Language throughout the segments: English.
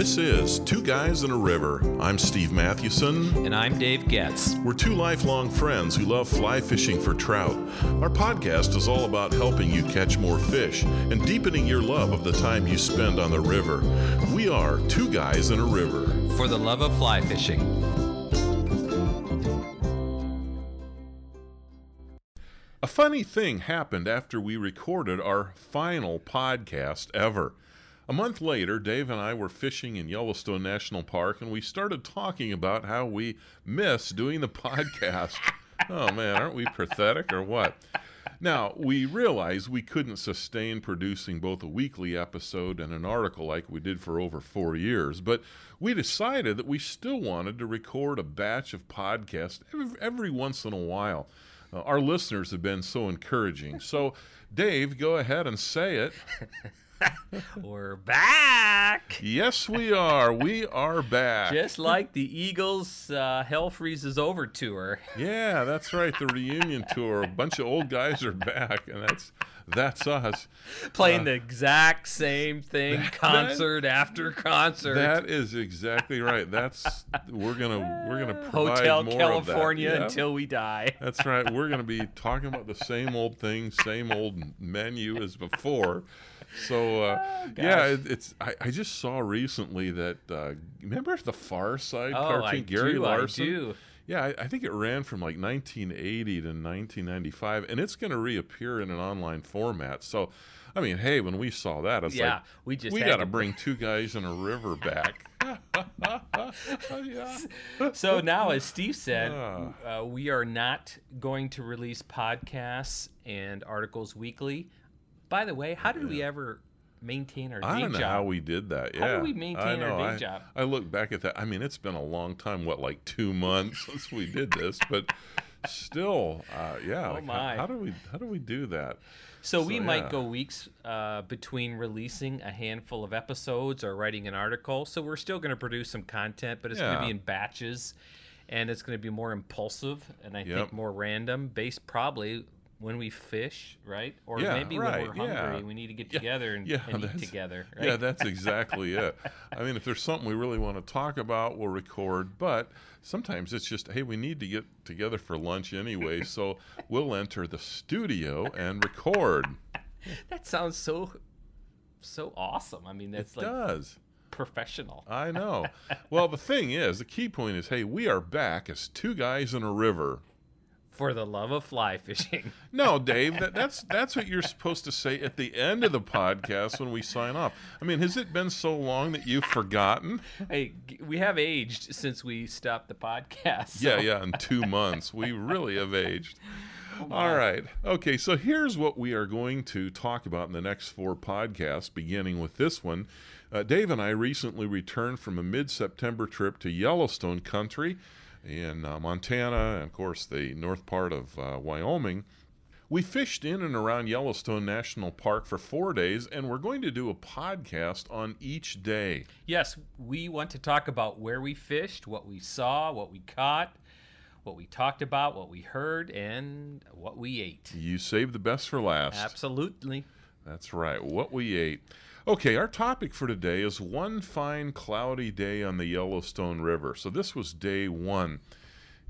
This is Two Guys in a River. I'm Steve Mathewson. And I'm Dave Getz. We're two lifelong friends who love fly fishing for trout. Our podcast is all about helping you catch more fish and deepening your love of the time you spend on the river. We are Two Guys in a River. For the love of fly fishing. A funny thing happened after we recorded our final podcast ever. A month later, Dave and I were fishing in Yellowstone National Park, and we started talking about how we miss doing the podcast. oh man, aren't we pathetic or what? Now, we realized we couldn't sustain producing both a weekly episode and an article like we did for over four years, but we decided that we still wanted to record a batch of podcasts every, once in a while. Uh, our listeners have been so encouraging. So, Dave, go ahead and say it. We're back. Yes, we are. We are back. Just like the Eagles' uh, Hell Freezes Over tour. Yeah, that's right. The reunion tour. A bunch of old guys are back, and that's that's us playing uh, the exact same thing, concert that, after concert. That is exactly right. That's we're gonna we're gonna provide Hotel California until we die. That's right. We're gonna be talking about the same old thing, same old menu as before. So uh, oh, yeah, it, it's I, I, just saw recently that uh, remember the Far Side oh, cartoon I Gary do, Larson. I do. Yeah, I, I, think it ran from like 1980 to 1995, and it's going to reappear in an online format. So, I mean, hey, when we saw that, it's yeah, like we just we got to bring two guys in a river back. yeah. So now, as Steve said, uh, we are not going to release podcasts and articles weekly. By the way, how did yeah. we ever maintain our day I don't know job? how we did that. Yeah, How do we maintain our day I, job? I look back at that. I mean, it's been a long time. What, like two months since we did this, but still, uh, yeah. Oh like, my. How, how, do we how do we do that? So, we So, might go weeks uh, between releasing a handful of episodes or writing an article. So we're still going to produce some content, but it's going to be in batches, and it's going to be more impulsive and I Yep. think more random, based probably when we fish, right? Or Yeah, maybe right, when we're hungry, yeah. we need to get together and, yeah, and eat together, right? Yeah, that's exactly it. I mean, if there's something we really want to talk about, we'll record. But sometimes it's just, hey, we need to get together for lunch anyway, so we'll enter the studio and record. that sounds so so awesome. I mean, that's it like does. professional. I know. Well, the thing is, the key point is, hey, we are back as two guys in a river. For the love of fly fishing. No, Dave, that, that's that's what you're supposed to say at the end of the podcast when we sign off. I mean, has it been so long that you've forgotten? hey, we have aged since we stopped the podcast. Yeah, yeah, in two months. We really have aged. Oh, All right. Okay, so here's what we are going to talk about in the next four podcasts, beginning with this one. Uh, Dave and I recently returned from a mid September trip to Yellowstone country in uh, Montana, and of course, the north part of uh, Wyoming. We fished in and around Yellowstone National Park for four days, and we're going to do a podcast on each day. Yes, we want to talk about where we fished, what we saw, what we caught, what we talked about, what we heard, and what we ate. You save the best for last. Absolutely. That's right, what we ate. Okay, our topic for today is one fine cloudy day on the Yellowstone River. So this was day one.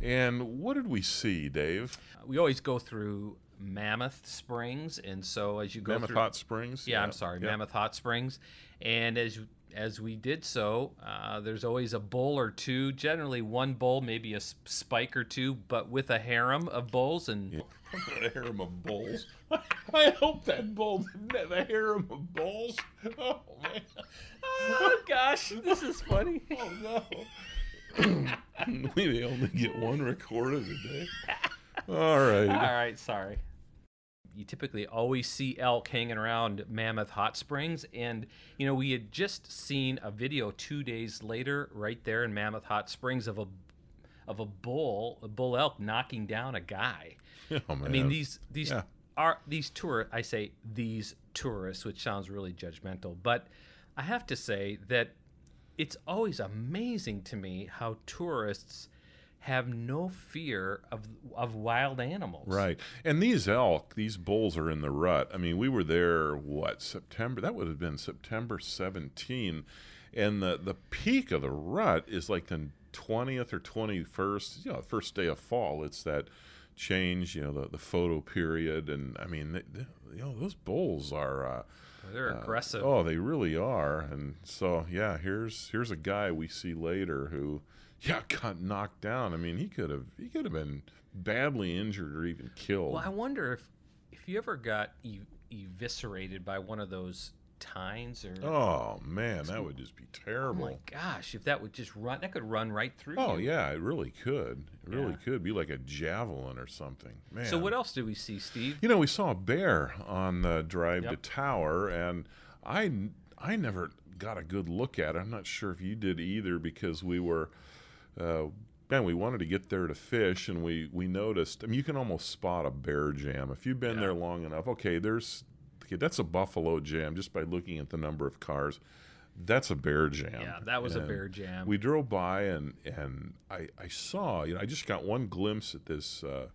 And what did we see, Dave? We always go through Mammoth Springs, and so as you go through. Mammoth through, Hot Springs? yeah, I'm sorry, yeah. Mammoth Hot Springs, and as as we did so, uh, there's always a bull or two, generally one bull, maybe a spike or two, but with a harem of bulls, and Yeah. a harem of bulls. I hope that bull didn't have a harem of bulls. Oh, man. oh gosh, this is funny. Oh, no. we may only get one recorded today. All right. All right, sorry. You typically always see elk hanging around Mammoth Hot Springs, and you know we had just seen a video two days later, right there in Mammoth Hot Springs, of a of a bull, a bull elk knocking down a guy. Oh. I mean these these Yeah. are these tour. I say these tourists, which sounds really judgmental, but I have to say that it's always amazing to me how tourists have no fear of of wild animals. Right. And these elk, these bulls are in the rut. I mean, we were there, what, September? That would have been September 17. and the the peak of the rut is like the twentieth or twenty first. You know, first day of fall. It's that change. You know, the the photo period, and I mean, they, they, you know, those bulls are. Uh, They're aggressive. Oh, they really are. And so, yeah, here's here's a guy we see later who, yeah, got knocked down. I mean, he could have he could have been badly injured or even killed. Well, I wonder if if you ever got e- eviscerated by one of those tines or oh man, that would just be terrible Oh my gosh, if that would just run, that could run right through. Oh you. yeah, it really could. It really Yeah. could be like a javelin or something. Man. So what else did we see, Steve? You know, we saw a bear on the drive Yep. to Tower, and I I never got a good look at it. I'm not sure if you did either because we were, uh, man, we wanted to get there to fish, and we we noticed. I mean, you can almost spot a bear jam if you've been Yeah. there long enough. Okay, there's okay, that's a buffalo jam just by looking at the number of cars. That's a bear jam. Yeah, that was a bear jam. We drove by and and I I saw you know I just got one glimpse at this. Uh,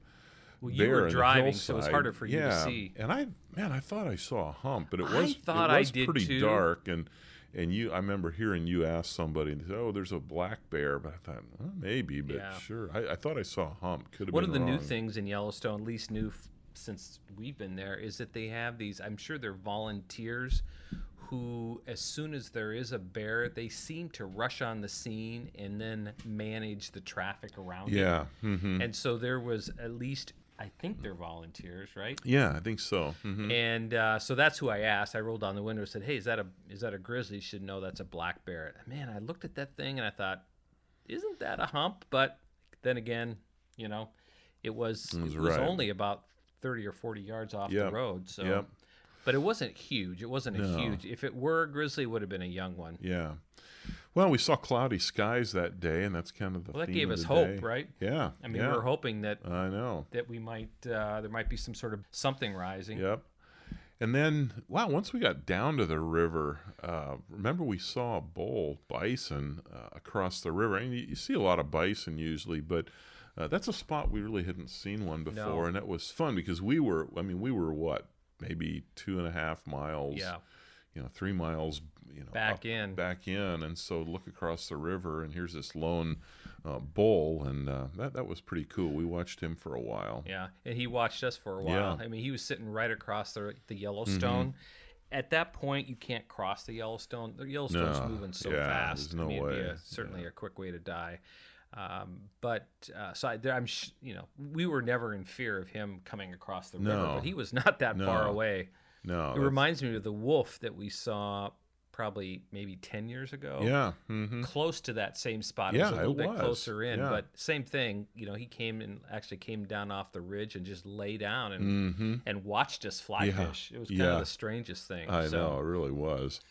well, you were driving, so it was harder for you yeah. to see. And I, man, I thought I saw a hump, but it I was thought it I was did pretty too. dark. And and you, I remember hearing you ask somebody, and they said, "Oh, there's a black bear," but I thought well, maybe, but Yeah. sure. I, I thought I saw a hump. Could have One of the new things in Yellowstone, at least new f- since we've been there, is that they have these. I'm sure they're volunteers who, as soon as there is a bear, they seem to rush on the scene and then manage the traffic around it. Yeah. hmm And so there was at least, I think they're volunteers, right? Yeah, I think so. hmm And uh, so that's who I asked. I rolled down the window and said, "Hey, is that a is that a grizzly? You should know that's a black bear." Man, I looked at that thing and I thought, "Isn't that a hump?" But then again, you know, it was it was was, right. only about thirty or forty yards off Yep. the road. So, Yep. but it wasn't huge. It wasn't a huge. If it were a grizzly, it would have been a young one. Yeah. Well, we saw cloudy skies that day, and that's kind of the Well, that gave us hope, day. right? Yeah. I mean, yeah. we were hoping that I know. that we might uh, there might be some sort of something rising. Yep. And then, wow, once we got down to the river, uh, remember we saw a bull bison uh, across the river. And you, you see a lot of bison usually, but uh, that's a spot we really hadn't seen one before. No. And that was fun because we were, I mean, we were what, maybe two and a half miles, Yeah. You know, three miles, you know, Back up- in. back in. And so look across the river, and here's this lone uh, bull. And uh, that, that was pretty cool. We watched him for a while. Yeah, and he watched us for a while. Yeah. Mm-hmm. I mean, he was sitting right across the the Yellowstone. At that point, you can't cross the Yellowstone. The Yellowstone's No, moving so yeah, fast. there's no I mean, way. a, certainly a quick way to die. Um, but uh, so I, there, I'm, sh- you know, we were never in fear of him coming across the river, No. but he was not that far No. away. No. It that's- reminds me of the wolf that we saw probably maybe ten years ago. Yeah. hmm Close to that same spot. Yeah, it was a it little bit was. closer in, Yeah. but same thing. You know, he came and actually came down off the ridge and just lay down and hmm and watched us fly Yeah, fish. It was kind yeah. of the strangest thing. I so, know it really was,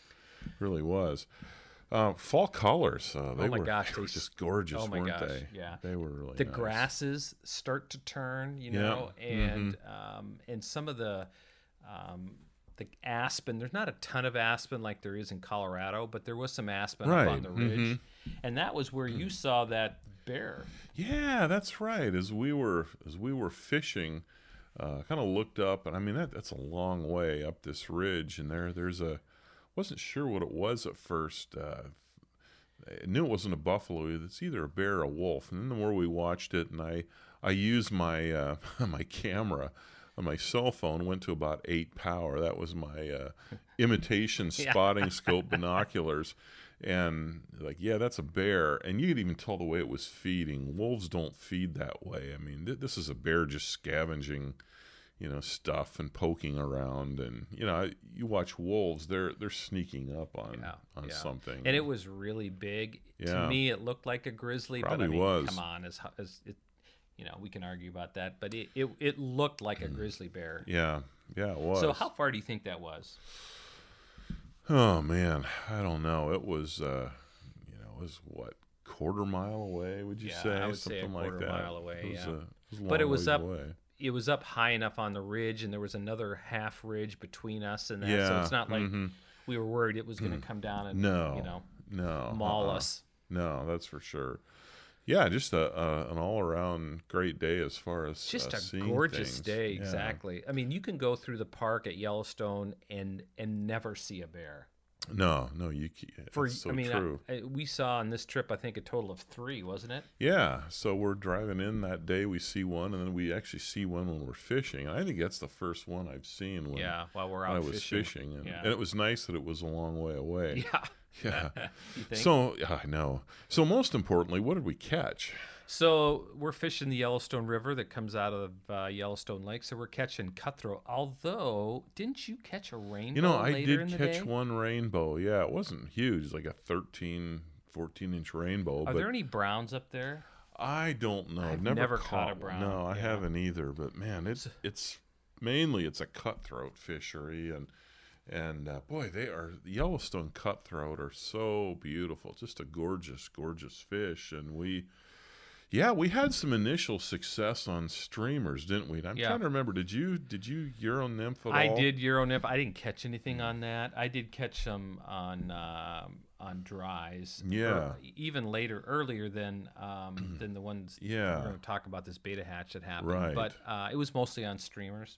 really was. Uh, fall colors. Uh, they Oh my were, gosh, they were just gorgeous, oh my weren't gosh, they? yeah. they were really. The nice. grasses start to turn, you Yeah, know, and Mm-hmm. um, and some of the um, the aspen. There's not a ton of aspen like there is in Colorado, but there was some aspen Right, up on the ridge, mhm. and that was where you saw that bear. Yeah, that's right. As we were as we were fishing, uh, kind of looked up, and I mean that that's a long way up this ridge, and there there's a wasn't sure what it was at first. Uh, I knew it wasn't a buffalo. It's either a bear or a wolf. And then the more we watched it, and I I used my uh, my camera on my cell phone went to about eight power. That was my uh, imitation spotting scope binoculars. And like, yeah, that's a bear. And you could even tell the way it was feeding. Wolves don't feed that way. I mean, th- this is a bear just scavenging, you know, stuff and poking around. And you know, you watch wolves; they're they're sneaking up on Yeah, on yeah. something. and it was really big. Yeah. To me, it looked like a grizzly, but I mean, was. come on, as, as it, you know, we can argue about that, but it it, it looked like a grizzly bear. yeah, yeah, it was. So how far do you think that was? Oh man, I don't know. It was, uh, you know, it was what quarter mile away? Would you Yeah, say I would say a something like quarter that? mile away, It was yeah. a- it was a But it was up- away. It was up high enough on the ridge, and there was another half ridge between us and that. Yeah. So it's not like mhm. we were worried it was going to come down and No. you know no maul uh-uh. us. No, that's for sure. Yeah, just a, an all around great day as far as Just uh, a gorgeous things. day, Yeah. exactly. I mean, you can go through the park at Yellowstone and and never see a bear. No, no, you. For so I mean, true. I, I- we saw on this trip, I think a total of three, wasn't it? Yeah, so we're driving in that day. We see one, and then we actually see one when we're fishing. I think that's the first one I've seen when, yeah, while we're out I was fishing. fishing, and, Yeah. and it was nice that it was a long way away. Yeah. Yeah. So yeah, I know. So most importantly, what did we catch? So we're fishing the Yellowstone River that comes out of uh, Yellowstone Lake. So we're catching cutthroat. Although, didn't you catch a rainbow You know, I did catch day? one rainbow. Yeah, it wasn't huge, like a 13, 14 inch rainbow. Are there any browns up there? I don't know. I've, I've never, never caught, caught a brown, No, I yeah. haven't either. But man, it's it's mainly it's a cutthroat fishery, and and uh, boy, they are Yellowstone cutthroat are so beautiful. Just a gorgeous, gorgeous fish, and we. Yeah, we had some initial success on streamers, didn't we? I'm Yeah. trying to remember. Did you did you Euro nymph at I all? did Euro nymph. I didn't catch anything on that. I did catch some on um, on dries. Yeah. even later, earlier than um, than the ones. Yeah. We're going to talk about this Baetis hatch that happened. Right. But uh, it was mostly on streamers.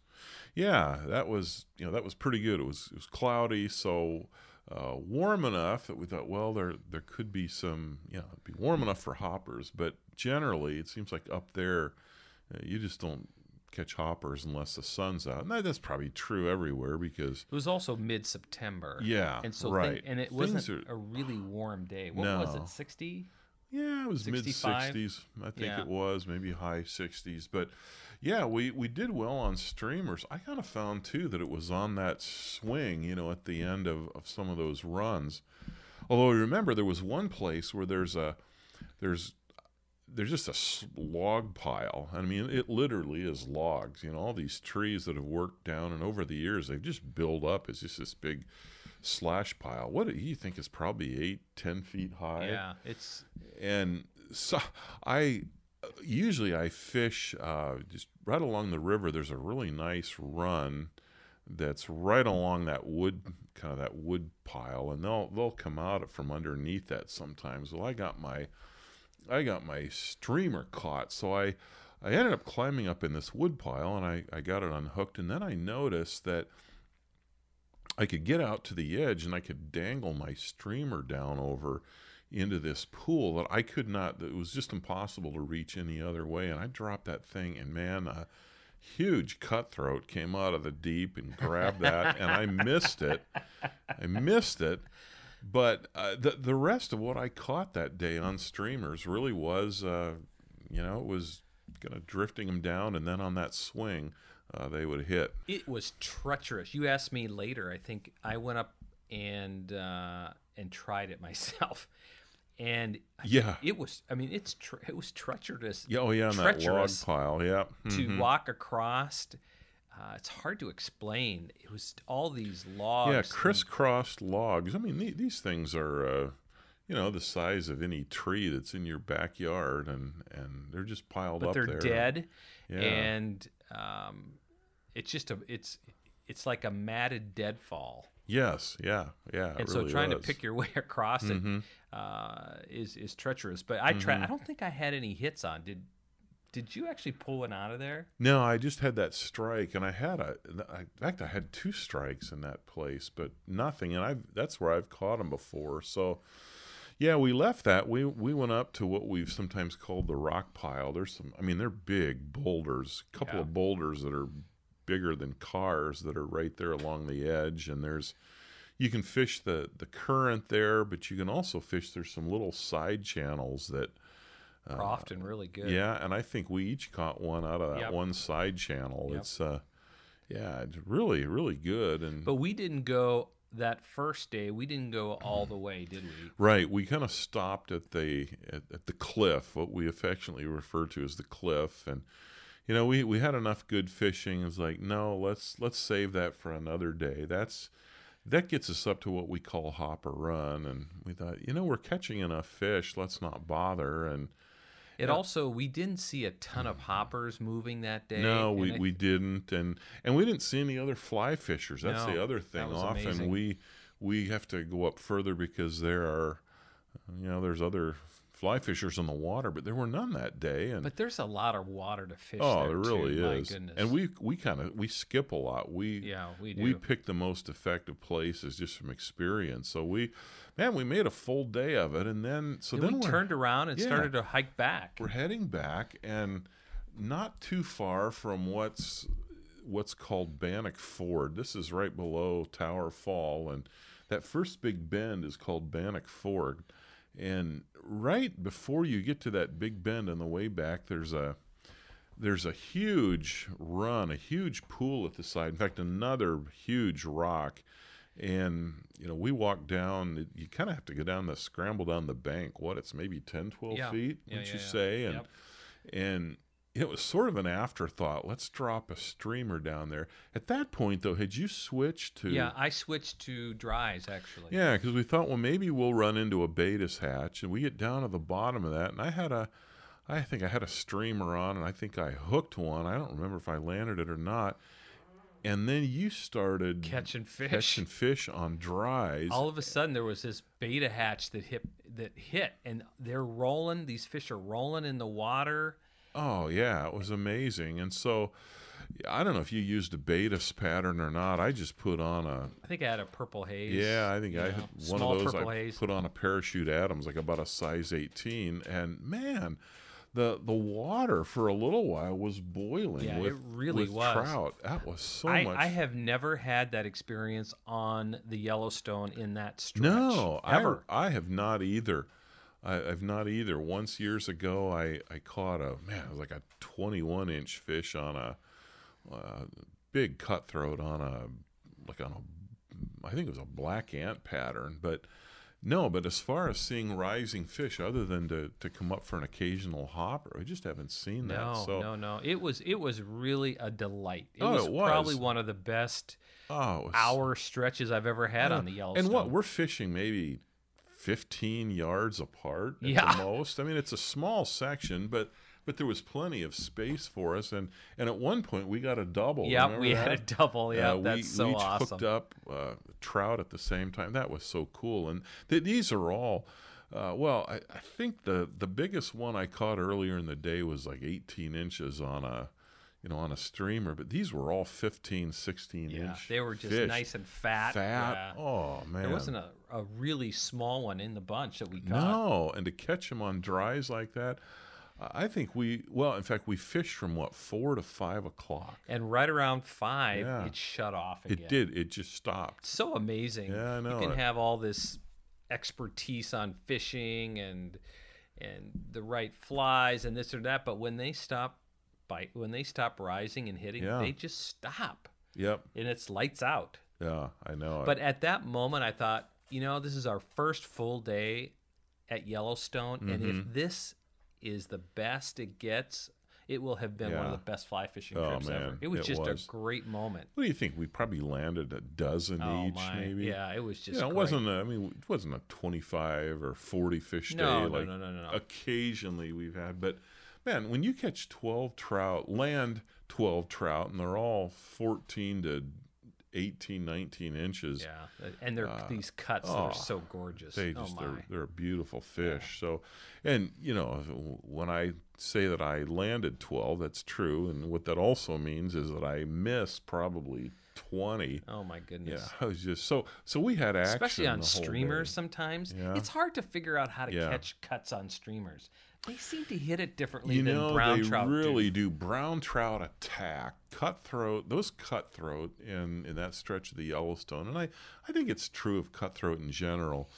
Yeah, that was you know that was pretty good. It was it was cloudy, so uh, warm enough that we thought, well, there there could be some you know it'd be warm enough for hoppers, but generally it seems like up there uh, you just don't catch hoppers unless the sun's out, and that, that's probably true everywhere because It was also mid September. yeah, And so, right, thing, and it Things wasn't are- a really warm day. What was it? Sixty? Yeah, it was mid 60s. I think Yeah. it was maybe high sixties. But yeah, we we did well on streamers. I kind of found too that it was on that swing, you know, at the end of, of some of those runs. Although I remember, there was one place where there's a there's there's just a log pile. I mean, it literally is logs. You know, all these trees that have worked down, and over the years they've just built up as just this big slash pile. What do you think is probably eight, ten feet high? Yeah, it's and so I usually I fish uh, just right along the river. There's a really nice run that's right along that wood kind of that wood pile, and they'll they'll come out from underneath that sometimes. Well, I got my I got my streamer caught, so I I ended up climbing up in this wood pile, and I I got it unhooked, and then I noticed that. I could get out to the edge and I could dangle my streamer down over into this pool that I could not, it was just impossible to reach any other way. And I dropped that thing, and man, a huge cutthroat came out of the deep and grabbed that, and I missed it. I missed it. But uh, the the rest of what I caught that day on streamers really was, uh, you know, it was kind of drifting them down, and then on that swing, uh, they would hit. it was treacherous. You asked me later. I think I went up and uh, and tried it myself, and Yeah. it was. I mean, it's tre- it was treacherous. Yeah, oh yeah, on that log pile. Yeah. to Mhm. walk across. Uh, it's hard to explain. It was all these logs. Yeah, and- crisscrossed logs. I mean, the- these things are, uh, you know, the size of any tree that's in your backyard, and and they're just piled up. but up they're there. dead, Yeah. and um, it's just a it's it's like a matted deadfall. Yes. Yeah. Yeah. and so really trying was. to pick your way across Mhm. it uh, is is treacherous. But I try. Mm-hmm. I don't think I had any hits on. Did did you actually pull one out of there? No, I just had that strike, and I had a. I- In fact, I had two strikes in that place, but nothing. And I that's where I've caught them before. So, yeah, we left that. We we went up to what we've sometimes called the rock pile. There's some. I mean, they're big boulders. A couple Yeah. of boulders that are bigger than cars that are right there along the edge, and there's. You can fish the the current there, but you can also fish. There's some little side channels that. Often really good. Yeah, and I think we each caught one out of that Yep. one side channel. Yep. It's uh yeah, it's really, really good. And But we didn't go that first day. We didn't go all the way, did we? right, we kind of stopped at the at, at the cliff, what we affectionately refer to as the cliff. And you know, we, we had enough good fishing. It's like, no, let's let's save that for another day. That's that gets us up to what we call hopper run. And we thought, you know, we're catching enough fish, let's not bother. And It also we didn't see a ton of hoppers moving that day. No, we, I- we didn't, and and we didn't see any other fly fishers. That's the No, other that thing. Often amazing. we we have to go up further because there are, you know, there's other fly fishers in the water, but there were none that day. And But there's a lot of water to fish. oh, there, there really too. My is. goodness. And we we kind of we skip a lot. We yeah, we do. we pick the most effective places just from experience. So we, man, we made a full day of it, and then so And then we turned around and yeah. started to hike back. we're heading back, and not too far from what's what's called Bannock Ford. This is right below Tower Fall, and that first big bend is called Bannock Ford. And right before you get to that big bend on the way back, there's a there's a huge run, a huge pool at the side. In fact, another huge rock. And, you know, we walk down, you kind of have to go down the, scramble down the bank. What, it's maybe 10, 12 Yeah. feet, Yeah, would yeah, you say? And, Yep. and it was sort of an afterthought. Let's drop a streamer down there. At that point, though, had you switched to. Yeah, I switched to dries actually. Yeah, because we thought, well, maybe we'll run into a Baetis hatch, and we get down to the bottom of that, and I had a, I think I had a streamer on, and I think I hooked one. I don't remember if I landed it or not. And then you started Catching fish. catching fish on dries. All of a sudden, there was this Baetis hatch that hit that hit, and they're rolling. These fish are rolling in the water. Oh yeah, it was amazing. And so, I don't know if you used a Baetis pattern or not. I just put on a I think I had a purple haze. Yeah, I think I you had one of those. purple I haze. put on a parachute Adams, like about a size 18, and man, the the water for a little while was boiling. Yeah, with, it really with was. trout. That was so I, much. I have never had that experience on the Yellowstone in that stretch. no, ever. I, I have not either. I, I've not either. Once years ago, I I caught a man, it was like a 21 inch fish on a uh, big cutthroat on a like on a I think it was a black ant pattern, but no, but as far as seeing rising fish, other than to, to come up for an occasional hopper, I just haven't seen that. no, so no, no. It was it was really a delight. It Oh, was, it was. probably one of the best oh, was- hour stretches I've ever had on the Yellowstone. And what we're fishing maybe 15 yards apart at Yeah. the most. I mean, it's a small section, but but there was plenty of space for us. And and at one point we got a double. Remember we had a double. Yeah, Uh, that's we, so we each awesome. hooked up uh, trout at the same time. That was so cool. And th- these are all. Uh, well, I, I think the the biggest one I caught earlier in the day was like 18 inches on a, you know, on a streamer. But these were all 15, 16 Yeah, inch. they were just fish. nice and fat. Fat. Yeah. Oh man. There wasn't a, a really small one in the bunch that we caught. No, and to catch them on dries like that, I think we well, in fact, we fished from what four to five o'clock. And right around five, Yeah. it shut off again. It did. It just stopped. So amazing. Yeah, I know You can have all this expertise on fishing and and the right flies and this or that, but when they stop bite, when they stop rising and hitting, Yeah. they just stop, Yep. and it's lights out. Yeah, I know. But at that moment, I thought, you know, this is our first full day at Yellowstone, and Mm-hmm. if this is the best it gets, it will have been one of the best fly fishing Oh, trips ever. It was it just was. a great moment. what do you think? We probably landed a dozen Oh each, my, maybe. yeah, it was just. Know, it wasn't. A, I mean, it wasn't a twenty-five or forty fish No, day no, like no, no, no, no. occasionally we've had. But man, when you catch twelve trout, land twelve trout, and they're all fourteen to 18, 19 inches. Yeah, and they're uh, these cuts oh, are so gorgeous. They oh just my. they're they're a beautiful fish. So, and you know when I say that I landed twelve, that's true. And what that also means is that I missed probably twenty. Oh my goodness. Yeah, I was just so so we had action, Especially on streamers day. sometimes. Yeah. It's hard to figure out how to Yeah. catch cuts on streamers. They seem to hit it differently You than know brown they trout do. really do. Brown trout attack cutthroat. Those cutthroat in in that stretch of the Yellowstone, and I I think it's true of cutthroat in general.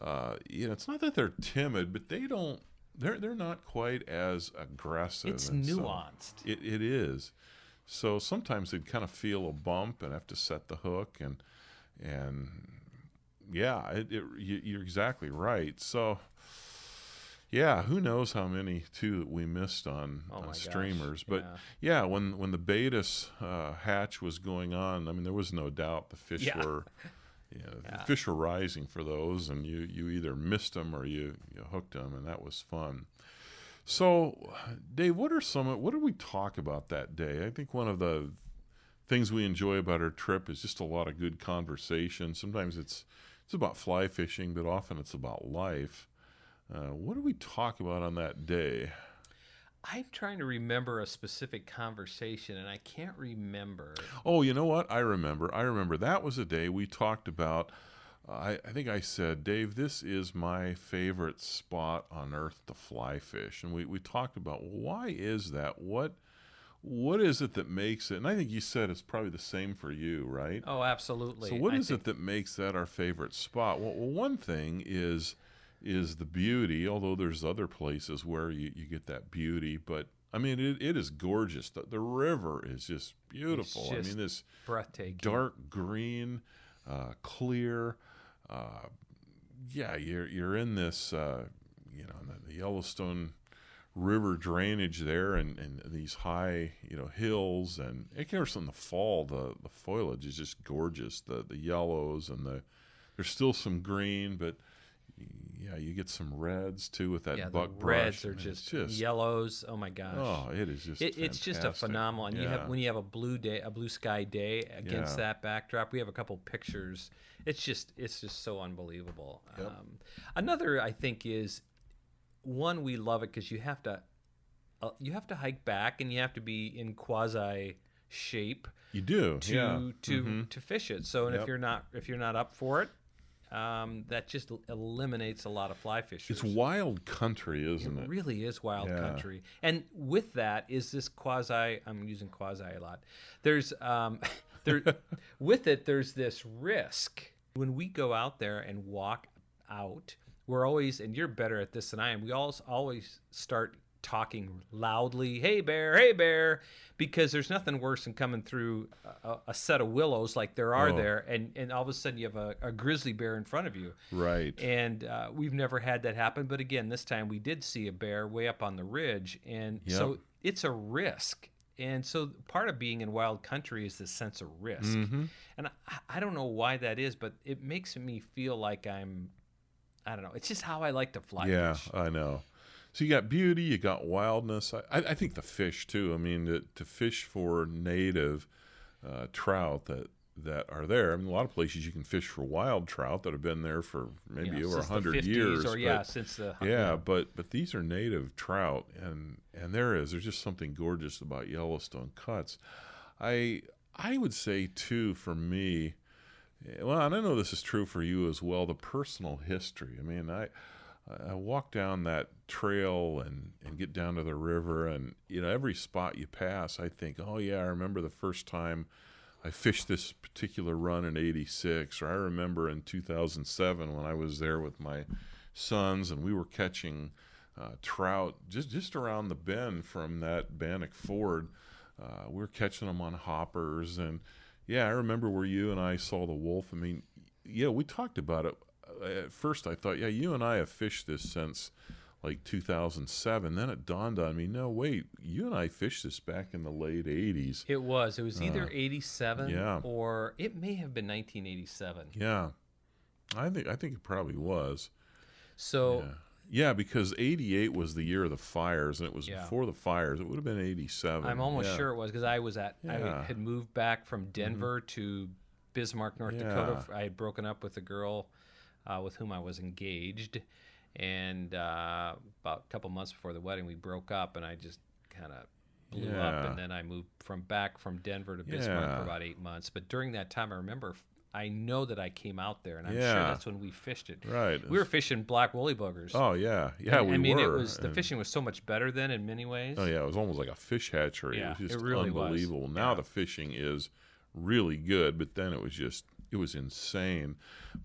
Uh, you know, it's not that they're timid, but they don't. They're they're not quite as aggressive. It's and so- nuanced. It it is. So sometimes they'd kind of feel a bump and have to set the hook and and yeah, it, it you, you're exactly right. So yeah, who knows how many too that we missed on, Oh on gosh, streamers. But yeah. yeah. when when the Baetis uh, hatch was going on, I mean, there was no doubt the fish Yeah. were. Yeah, the fish were rising for those, and you, you either missed them or you, you hooked them, and that was fun. So, Dave, what are some? What did we talk about that day? I think one of the things we enjoy about our trip is just a lot of good conversation. Sometimes it's it's about fly fishing, but often it's about life. Uh, what did we talk about on that day? I'm trying to remember a specific conversation, and I can't remember. Oh, you know what? I remember. I remember. That was a day we talked about. I, I think I said, Dave, this is my favorite spot on earth to fly fish. And we, we talked about well, why is that? What what is it that makes it? And I think you said it's probably the same for you, right? Oh, absolutely. So what I is think- it that makes that our favorite spot? Well, well, one thing is is the beauty, although there's other places where you, you get that beauty, but I mean it, it is gorgeous. The, the river is just beautiful. I just mean this breathtaking? dark green, uh, clear. Uh, yeah, you're you're in this uh, you know the, the Yellowstone river drainage there, and, and these high you know hills, and of course in the fall the the foliage is just gorgeous. The the yellows and the there's still some green, but yeah, you get some reds too with that yeah, the buck reds brush. are just, just, yellows. Oh my gosh. Oh, it is just. It, it's just a phenomenal, and you have when you have a blue day, a blue sky day against Yeah. that backdrop. We have a couple pictures. It's just, it's just so unbelievable. Yep. Um, another, I think, is one we love it because you have to, uh, you have to hike back, and you have to be in quasi shape You do, to yeah. to Mhm. to fish it. So, and Yep. if you're not if you're not up for it, um, that just eliminates a lot of fly fishers. It's wild country, isn't It it? really is wild Yeah. country. And with that is this quasi I'm using quasi a lot. There's um there with it there's this risk. When we go out there and walk out, we're always and you're better at this than I am. We all always start talking loudly, "Hey bear, hey bear," because there's nothing worse than coming through a, a set of willows like there are Oh. there and and all of a sudden you have a, a grizzly bear in front of you. Right. And uh, we've never had that happen. But again, this time we did see a bear way up on the ridge. And so it's a risk. And so part of being in wild country is the sense of risk. Mhm. And I, I don't know why that is, but it makes me feel like I'm, I don't know. It's just how I like to fly yeah, fish. I know. So you got beauty, you got wildness. I, I think the fish too. I mean, to, to fish for native uh, trout that that are there. I mean, a lot of places you can fish for wild trout that have been there for maybe Yeah, over a hundred years. Or, yeah, but- since the. yeah, but but these are native trout, and and there is there's just something gorgeous about Yellowstone cuts. I I would say too for me, eh, well, and I know this is true for you as well. The personal history. I mean, I I walk down that trail and and get down to the river, and you know every spot you pass, I think, oh yeah, I remember the first time. I fished this particular run in 86, or I remember in 2007 when I was there with my sons and we were catching uh, trout just, just around the bend from that Bannock Ford. Uh, we were catching them on hoppers. And yeah, I remember where you and I saw the wolf. I mean, yeah, we talked about it. Uh, At first, I thought, yeah, you and I have fished this since like 2007. Then it dawned on me, no, wait, you and I fished this back in the late 80s. It was. It was either 87 Uh, yeah. or it may have been 1987. Yeah, I think I think it probably was. So. Yeah. Yeah, because 88 was the year of the fires, and it was Yeah. before the fires. It would have been 87. I'm almost Yeah. sure it was because I was at Yeah. Mm-hmm. I had moved back from Denver to Bismarck, North. Dakota. I had broken up with a girl uh, with whom I was engaged, and uh, about a couple months before the wedding, we broke up, and I just kind of blew up, and then I moved from back from Denver to Bismarck Yeah. for about eight months. But during that time, I remember. I know that I came out there, and I'm sure that's when we fished it. Right. We were fishing black woolly boogers. Oh yeah, yeah. And, we I mean, were. it was the And- fishing was so much better then in many ways. Oh yeah, it was almost like a fish hatchery. Yeah, it was just it really was. unbelievable. Now Yeah. the fishing is really good, but then it was just it was insane.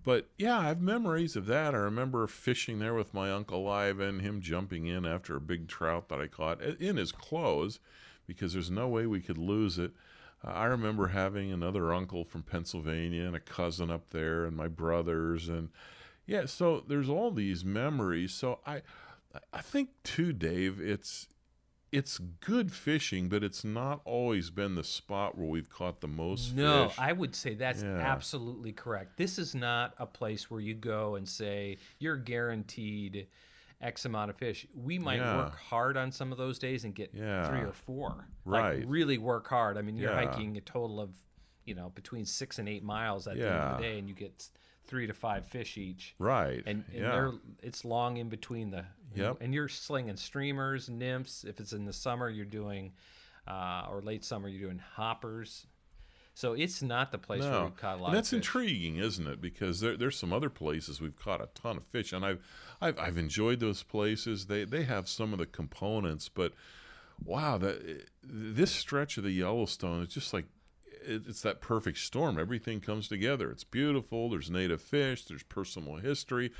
But yeah, I have memories of that. I remember fishing there with my uncle Ivan, him jumping in after a big trout that I caught in his clothes because there's no way we could lose it. I remember having another uncle from Pennsylvania and a cousin up there and my brothers and yeah, so there's all these memories. So I I think too, Dave, it's it's good fishing, but it's not always been the spot where we've caught the most fish. No, fish. I would say that's Yeah. absolutely correct. This is not a place where you go and say you're guaranteed X amount of fish. We might Yeah. work hard on some of those days and get Yeah. three or four. Right. Like really work hard. I mean, you're hiking a total of, you know, between six and eight miles at the end of the day, and you get three to five fish each. Right. And, and yeah. they're it's long in between the Yep. and you're slinging streamers, nymphs. If it's in the summer, you're doing uh, or late summer, you're doing hoppers. So it's not the place where we've caught a lot and that's of fish. intriguing, isn't it? Because there, there's some other places we've caught a ton of fish, and I've, I've I've enjoyed those places. They they have some of the components, but wow, that this stretch of the Yellowstone is just like it's that perfect storm. Everything comes together. It's beautiful. There's native fish. There's personal history.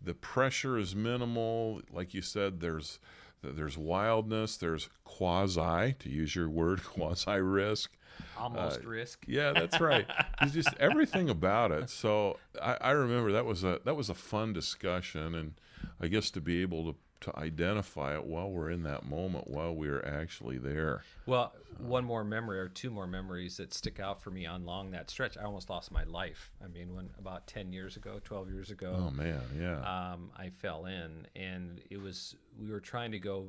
The pressure is minimal. Like you said, there's there's wildness. There's quasi, to use your word, quasi risk. Almost uh, risk. Yeah, that's right. It's just everything about it. So I, I remember that was a that was a fun discussion, and I guess to be able to to identify it while we're in that moment, while we're actually there. Well, one more memory or two more memories that stick out for me on long that stretch. I almost lost my life. I mean, when about ten years ago, twelve years ago, Oh man, yeah, um, I fell in, and it was we were trying to go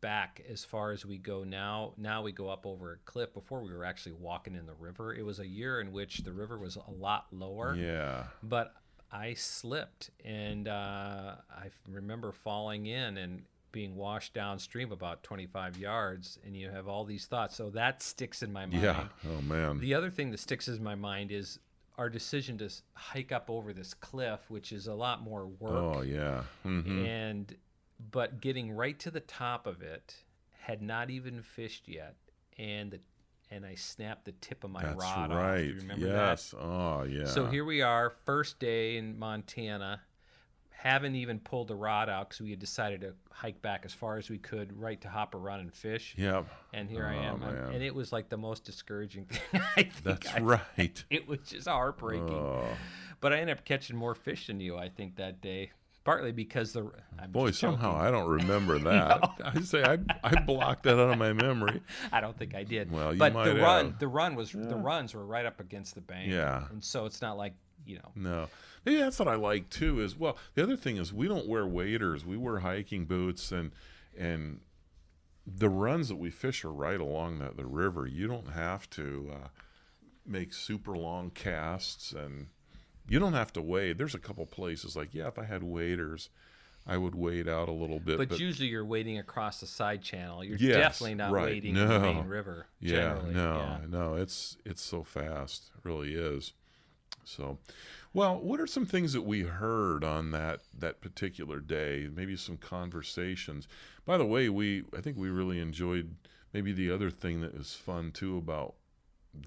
back as far as we go now. Now we go up over a cliff. Before we were actually walking in the river. It was a year in which the river was a lot lower, yeah. but I slipped, and uh, I remember falling in and being washed downstream about 25 yards, and you have all these thoughts. So that sticks in my mind. Yeah. Oh man. The other thing that sticks in my mind is our decision to hike up over this cliff, which is a lot more work. Oh yeah. hmm And but getting right to the top of it, had not even fished yet, and the and I snapped the tip of my That's rod off. Do right. you remember yes. Oh yeah. So here we are, first day in Montana. Haven't even pulled the rod out because we had decided to hike back as far as we could, right to hopper run and fish. Yep. And here I Oh, am, I'm- man. and it was like the most discouraging thing. I think That's I- right. It was just heartbreaking. Oh But I ended up catching more fish than you, I think, that day. Partly because the I'm boy, somehow. I don't remember that. I say I I blocked that out of my memory. I don't think I did. Well, you but the run, have. the run was the runs were right up against the bank. Yeah. and so it's not like you know. No. Maybe that's what I like too. Is well, the other thing is we don't wear waders. We wear hiking boots, and and the runs that we fish are right along the, the river. You don't have to uh, make super long casts, and you don't have to wait. There's a couple places like yeah, if I had waders, I would wait out a little bit. But, usually you're wading across the side channel. You're Yes, definitely not right. wading in the main river. yeah, generally. no, yeah. no, it's it's so fast, it really is. So, well, what are some things that we heard on that that particular day? Maybe some conversations. By the way, we I think we really enjoyed. Maybe the other thing that was fun too about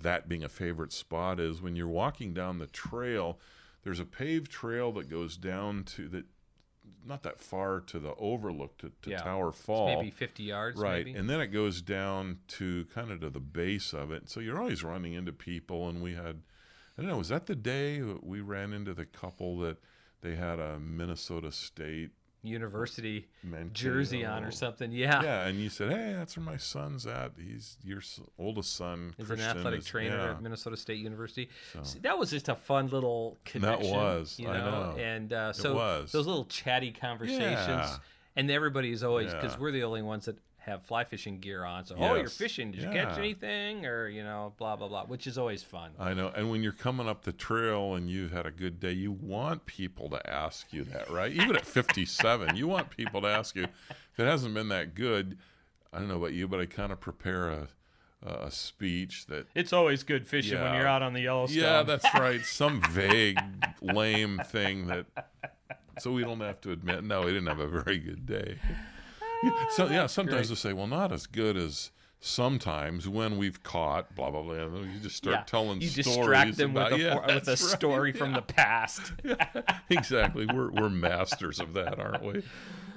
that being a favorite spot is when you're walking down the trail. There's a paved trail that goes down to that, not that far to the overlook to, to Yeah. Tower It's Fall. maybe 50 yards. Right, maybe? and then it goes down to kind of to the base of it. So you're always running into people, and we had, I don't know, was that the day we ran into the couple that they had a Minnesota State University Mankato. jersey on or something. Yeah. Yeah, and you said, "Hey, that's where my son's at. He's your oldest son. Is Christian, an athletic is- trainer yeah. at Minnesota State University. So- that was just a fun little connection. was, you know, know. and uh, so was. those little chatty conversations, Yeah. and everybody is always because Yeah. we're the only ones that have fly fishing gear on. So, oh, you're fishing? Did you catch Yeah. anything? Or you know, blah blah blah, which is always fun. I know. And when you're coming up the trail and you've had a good day, you want people to ask you that, right? Even at 57, you want people to ask you. If it hasn't been that good, I don't know about you, but I kind of prepare a a speech that It's always good fishing when Yeah. you're out on the Yellowstone. yeah, that's right, some vague lame thing that so we don't have to admit no, we didn't have a very good day. So yeah, sometimes they say, well, not as good as sometimes when we've caught blah blah blah. And you just start Yeah. telling you stories distract them about with a, yeah, with a right, story from the past. exactly. We're we're masters of that, aren't we?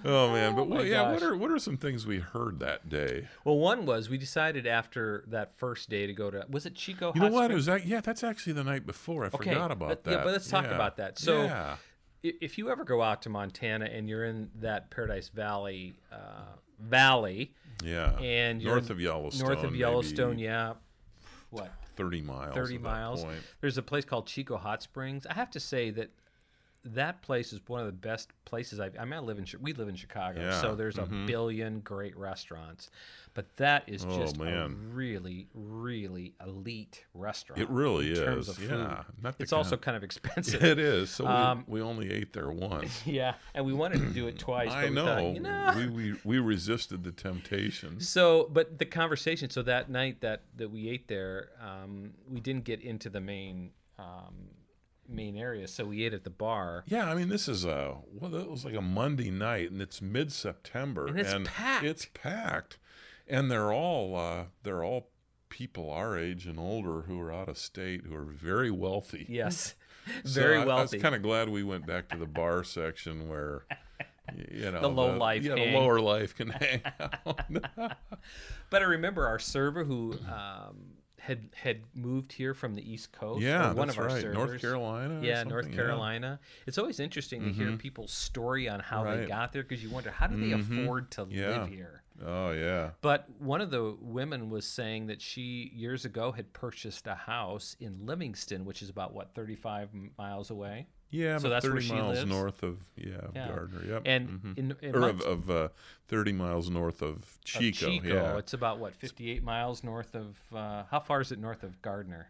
Oh man, but oh, what, my yeah, what are what are some things we heard that day? Well, one was we decided after that first day to go to was it Chico? You know Hot what? It was that. Yeah, that's actually the night before. I Okay, forgot about but- that. yeah, but let's talk Yeah. about that. So- yeah, if you ever go out to Montana and you're in that Paradise Valley uh, valley yeah, and you're north of Yellowstone, north of Yellowstone, yeah, what thirty miles. 30 miles. There's a place called Chico Hot Springs. I have to say that that place is one of the best places I've, I mean, I live in, we live in Chicago, Yeah, so there's a billion great restaurants, but that is Oh, just a really, really elite restaurant. It really in is. of yeah. It's also kind- kind of expensive. it is. So Um, we, we only ate there once. yeah, and we wanted to do it twice. I but we know. thought, you know, We, we we resisted the temptation. So, but the conversation. So that night that that we ate there, um, we didn't get into the main um, main area. So we ate at the bar. Yeah, I mean, this is a well, it was like a Monday night, and it's mid September, And it's packed. It's packed, and they're all uh, they're all people our age and older who are out of state who are very wealthy. Yes, So very I, I wealthy. was kind of glad we went back to the bar section where. You know, The low life yeah, hang. the lower life can hang out. but I remember our server who um, had had moved here from the East Coast. yeah, one that's of our right. servers. North Carolina. Yeah, North something, yeah. Carolina. It's always interesting to hear mm-hmm. people's story on how they got there because you wonder how do they mm-hmm. afford to Yeah. live here. Oh yeah. But one of the women was saying that she years ago had purchased a house in Livingston, which is about what 35 miles away. Yeah, So that's where 30 she miles lives? north of yeah, of Yeah. Gardiner. Yep. And mhm. in, in or of, of uh, 30 miles north of of Chico. Chico, Yeah. it's about what 58 miles north of. Uh, how far is it north of Gardiner?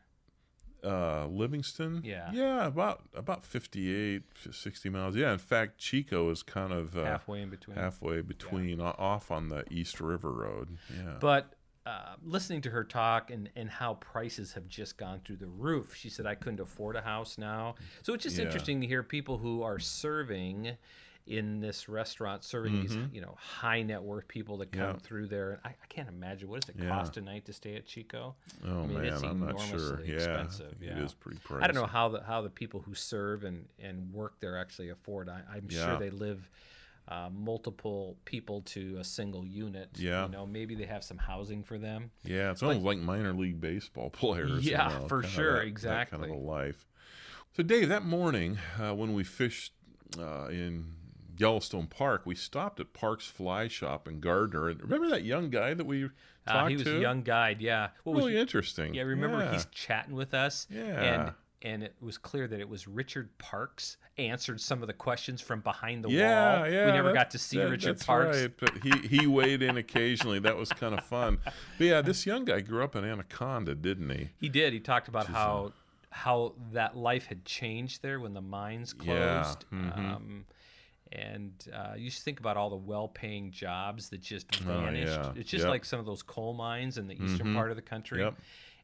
Uh, Livingston. Yeah. Yeah, about about 58, 60 miles. Yeah, in fact, Chico is kind of uh, halfway in between. halfway between o- off on the East River Road. Yeah. But uh, listening to her talk and, and how prices have just gone through the roof, she said, I couldn't afford a house now. So it's just Yeah. interesting to hear people who are serving in this restaurant, serving these you know high net worth people that come Mm-hmm. Yeah. through there. I, I can't imagine what does it Yeah. cost a night to stay at Chico. oh I mean, man, it's I'm not sure. Yeah, expensive, yeah. is pretty pricey. I don't know how the how the people who serve and, and work there actually afford. I, I'm Yeah. sure they live uh, multiple people to a single unit. Yeah. you know, maybe they have some housing for them. Yeah, it's almost like minor league baseball players. you Yeah, know, for sure, that- That exactly. kind of a life. So, Dave, that morning uh, when we fished uh, in Yellowstone Park, we stopped at Park's Fly Shop in Gardiner. And remember that young guy that we talked Uh, he was to? a young guide. Yeah. What was Really interesting. Yeah, remember yeah. he's chatting with us. Yeah. And and it was clear that it was Richard Parks answered some of the questions from behind the yeah, wall. yeah. we never got to see that- Richard Parks. Right, but he, he weighed in occasionally. That was kind of fun. But yeah, this young guy grew up in Anaconda, didn't he? He did. He talked about how how that life had changed there when the mines Yeah, closed. mhm. Um, and uh, you just think about all the well-paying jobs that just Oh, vanished. yeah. It's just Yep. like some of those coal mines in the eastern Mhm. part of the country. Yep.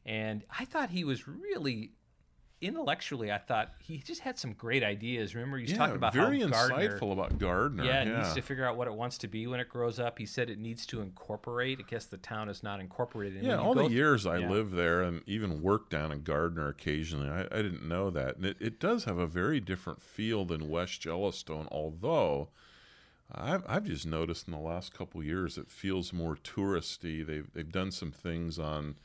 And I thought he was really intellectually. I thought he just had some great ideas. Remember, he was yeah, talking about very how Gardiner, insightful about Gardiner. yeah, it yeah. needs to figure out what it wants to be when it grows up. He said it needs to incorporate. I guess the town is not incorporated. And Yeah, all the years I yeah. lived there and even worked down in Gardiner occasionally, I, I didn't know that. And it, it does have a very different feel than West Yellowstone, although I've, I've just noticed in the last couple years it feels more touristy. They've, they've done some things on,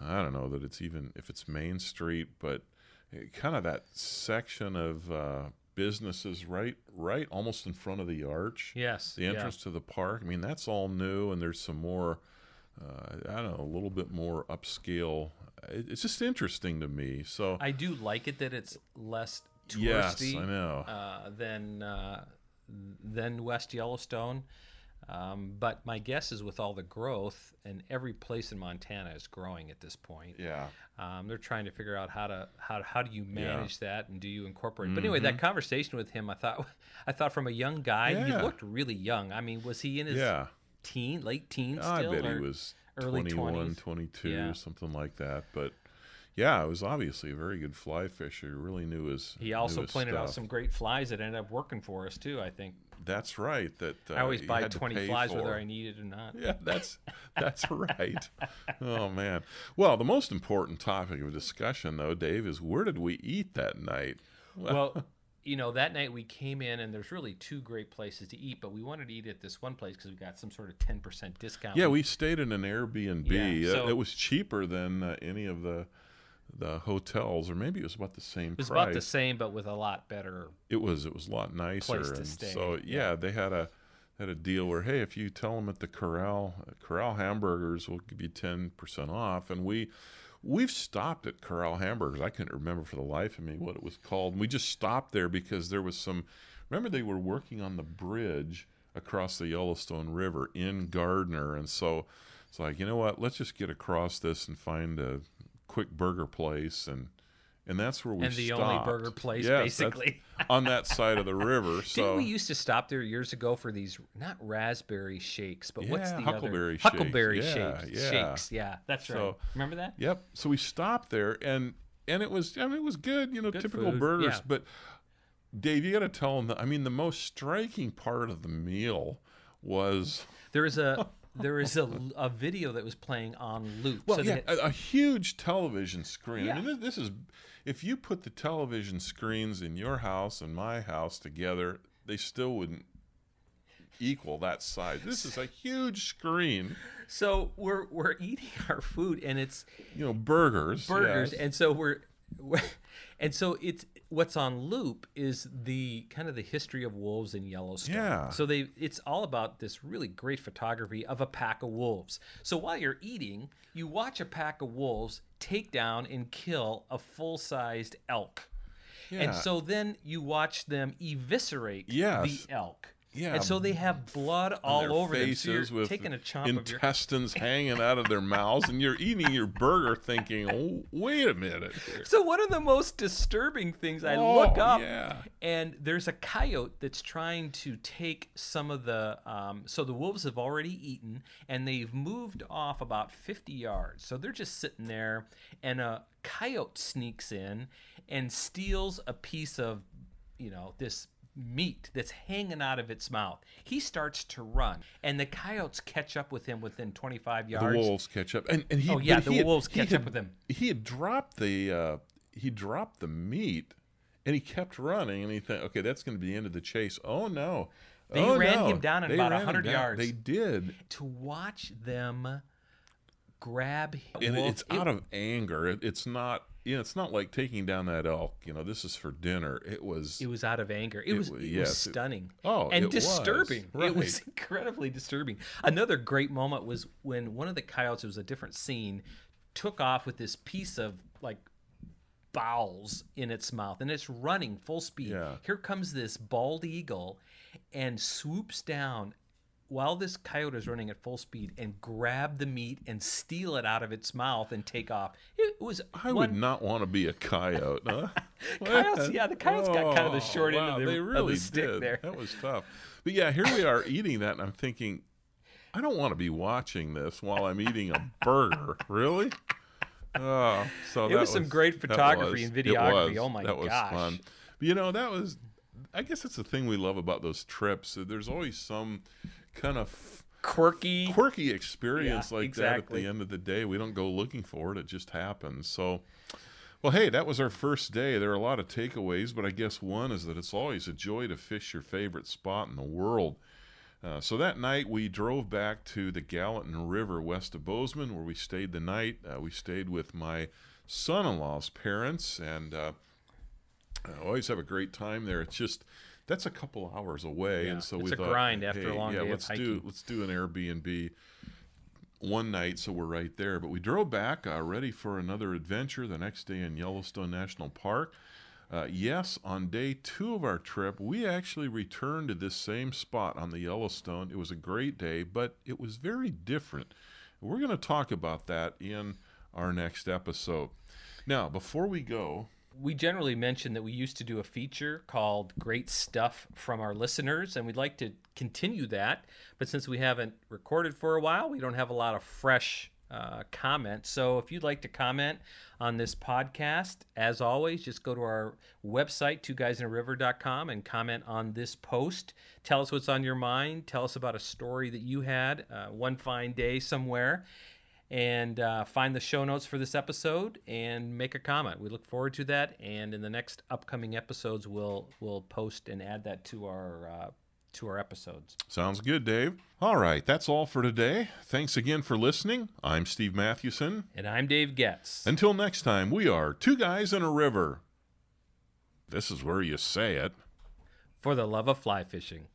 I don't know that it's even, if it's Main Street, but kind of that section of uh, businesses right, right almost in front of the arch Yes, the yeah. entrance to the park. I mean, that's all new, and there's some more. Uh, I don't know, a little bit more upscale. It's just interesting to me. So I do like it that it's less touristy yes, I know. uh, than uh, than West Yellowstone. Um, but my guess is with all the growth, and every place in Montana is growing at this point. yeah, Um, they're trying to figure out how to how how do you manage that and do you incorporate. But anyway, that conversation with him, I thought I thought from a young guy, he Mm-hmm. Looked really young. I mean, was he in his yeah. teen, late teens I bet he was early 21, 20s? 22, Yeah. something like that. But yeah, it was obviously a very good fly fisher. Really knew his. He knew also his pointed out some great flies that ended up working for us too. I think That's right. That uh, I always buy twenty flies for. whether I need it or not. Yeah, that's that's right. Oh man. Well, the most important topic of discussion, though, Dave, is where did we eat that night? Well, you know, that night we came in and there's really two great places to eat, but we wanted to eat at this one place because we got some sort of ten percent discount. Yeah, we stayed in an Airbnb. Yeah, Uh, so- it was cheaper than uh, any of the the hotels, or maybe it was about the same it was price. about the same, but with a lot better. It was it was a lot nicer, Place to and stay, so yeah, they had a had a deal where hey, if you tell them at the Corral Corral Hamburgers, we'll give you ten percent off, and we we've stopped at Corral Hamburgers. I couldn't remember for the life of me what it was called. We just stopped there because there was some. Remember, they were working on the bridge across the Yellowstone River in Gardiner, and so it's like, you know what? Let's just get across this and find a quick burger place and and that's where we and the stopped. only burger place, Yes, basically. on that side of the river. So Didn't we used to stop there years ago for these not raspberry shakes, but what's the huckleberry other shakes. huckleberry Yeah, shakes? yeah. Shakes, yeah, that's right. So- Remember that? Yep. So we stopped there, and and it was I mean it was good, you know, Good typical food, burgers. yeah. But Dave, you got to tell them that. I mean, the most striking part of the meal was There is a there is a, a video that was playing on loop. well, so yeah, had- a, a huge television screen. I Yeah. mean, this, this is if you put the television screens in your house and my house together, they still wouldn't equal that size. This is a huge screen. so we're we're eating our food and it's You know, burgers. burgers yes. and so we're, we're and so it's what's on loop is the kind of the history of wolves in Yellowstone. Yeah. So they it's all about this really great photography of a pack of wolves. So while you're eating, you watch a pack of wolves take down and kill a full-sized elk. Yeah. And so then you watch them eviscerate Yes. the elk. Yeah, And so they have blood all over them. So you're faces with taking a chomp of your intestines hanging out of their mouths, and you're eating your burger, thinking, "Oh, wait a minute." here." So one of the most disturbing things I Oh, look up, yeah. and there's a coyote that's trying to take some of the. Um, so the wolves have already eaten, and they've moved off about 50 yards. So they're just sitting there, and a coyote sneaks in and steals a piece of, you know, this meat that's hanging out of its mouth. He starts to run, and the coyotes catch up with him within 25 yards. The wolves catch up, and, and he. Oh, yeah, the he had- wolves he catch had- up with him. He had dropped the uh, he dropped the meat, and he kept running, and he thought, "Okay, that's going to be the end of the chase." Oh no. They Oh, ran no. him down in They about ran him 100 yards. They did, to watch them grab him. and wolf, it's out of anger. It, it's not. You know, it's not like taking down that elk. You know, this is for dinner. It was. it was out of anger. It, It was wa- it yes, was it- stunning. Oh, and it was, disturbing. It was incredibly disturbing. Another great moment was when one of the coyotes. It was a different scene. Took off with this piece of like bowels in its mouth and it's running full speed. Yeah. Here comes this bald eagle and swoops down while this coyote is running at full speed and grab the meat and steal it out of its mouth and take off. It was I one would not want to be a coyote. Huh? Coyotes, yeah, the coyotes got kind of the Oh, short end of the, they of the stick did. there. That was tough. But yeah, here we are eating that, and I'm thinking, I don't want to be watching this while I'm eating a burger. Really? Oh, so It that was some great photography was- and videography. Oh my that was gosh. fun. But you know, that was. I guess it's the thing we love about those trips. There's always some kind of Quirky. quirky experience Yeah, like that at the end of the day. We don't go looking for it; it just happens. So, well, hey, that was our first day. There are a lot of takeaways, but I guess one is that it's always a joy to fish your favorite spot in the world. Uh, so that night we drove back to the Gallatin River west of Bozeman, where we stayed the night. Uh, we stayed with my son-in-law's parents, and uh, I always have a great time there. It's just that's a couple hours away, Yeah, and so it's we a thought, grind after a hey, long yeah, day of let's do hiking. let's do an Airbnb one night, so we're right there. But we drove back, uh, ready for another adventure the next day in Yellowstone National Park. Uh, yes, on day two of our trip, we actually returned to this same spot on the Yellowstone. It was a great day, but it was very different. We're going to talk about that in our next episode. Now, before we go, we generally mention that we used to do a feature called Great Stuff from Our Listeners, and we'd like to continue that. But since we haven't recorded for a while, we don't have a lot of fresh uh, comments. So if you'd like to comment on this podcast, as always, just go to our website, twoguysinariver.com, and comment on this post. Tell us what's on your mind. Tell us about a story that you had uh, one fine day somewhere and uh, find the show notes for this episode and make a comment. We look forward to that, and in the next upcoming episodes, we'll we'll post and add that to our uh, to our episodes. sounds good, Dave. All right, that's all for today. Thanks again for listening. I'm Steve Mathewson. And I'm Dave Getz. Until next time, we are Two Guys in a River. This is where you say it. for the love of fly fishing.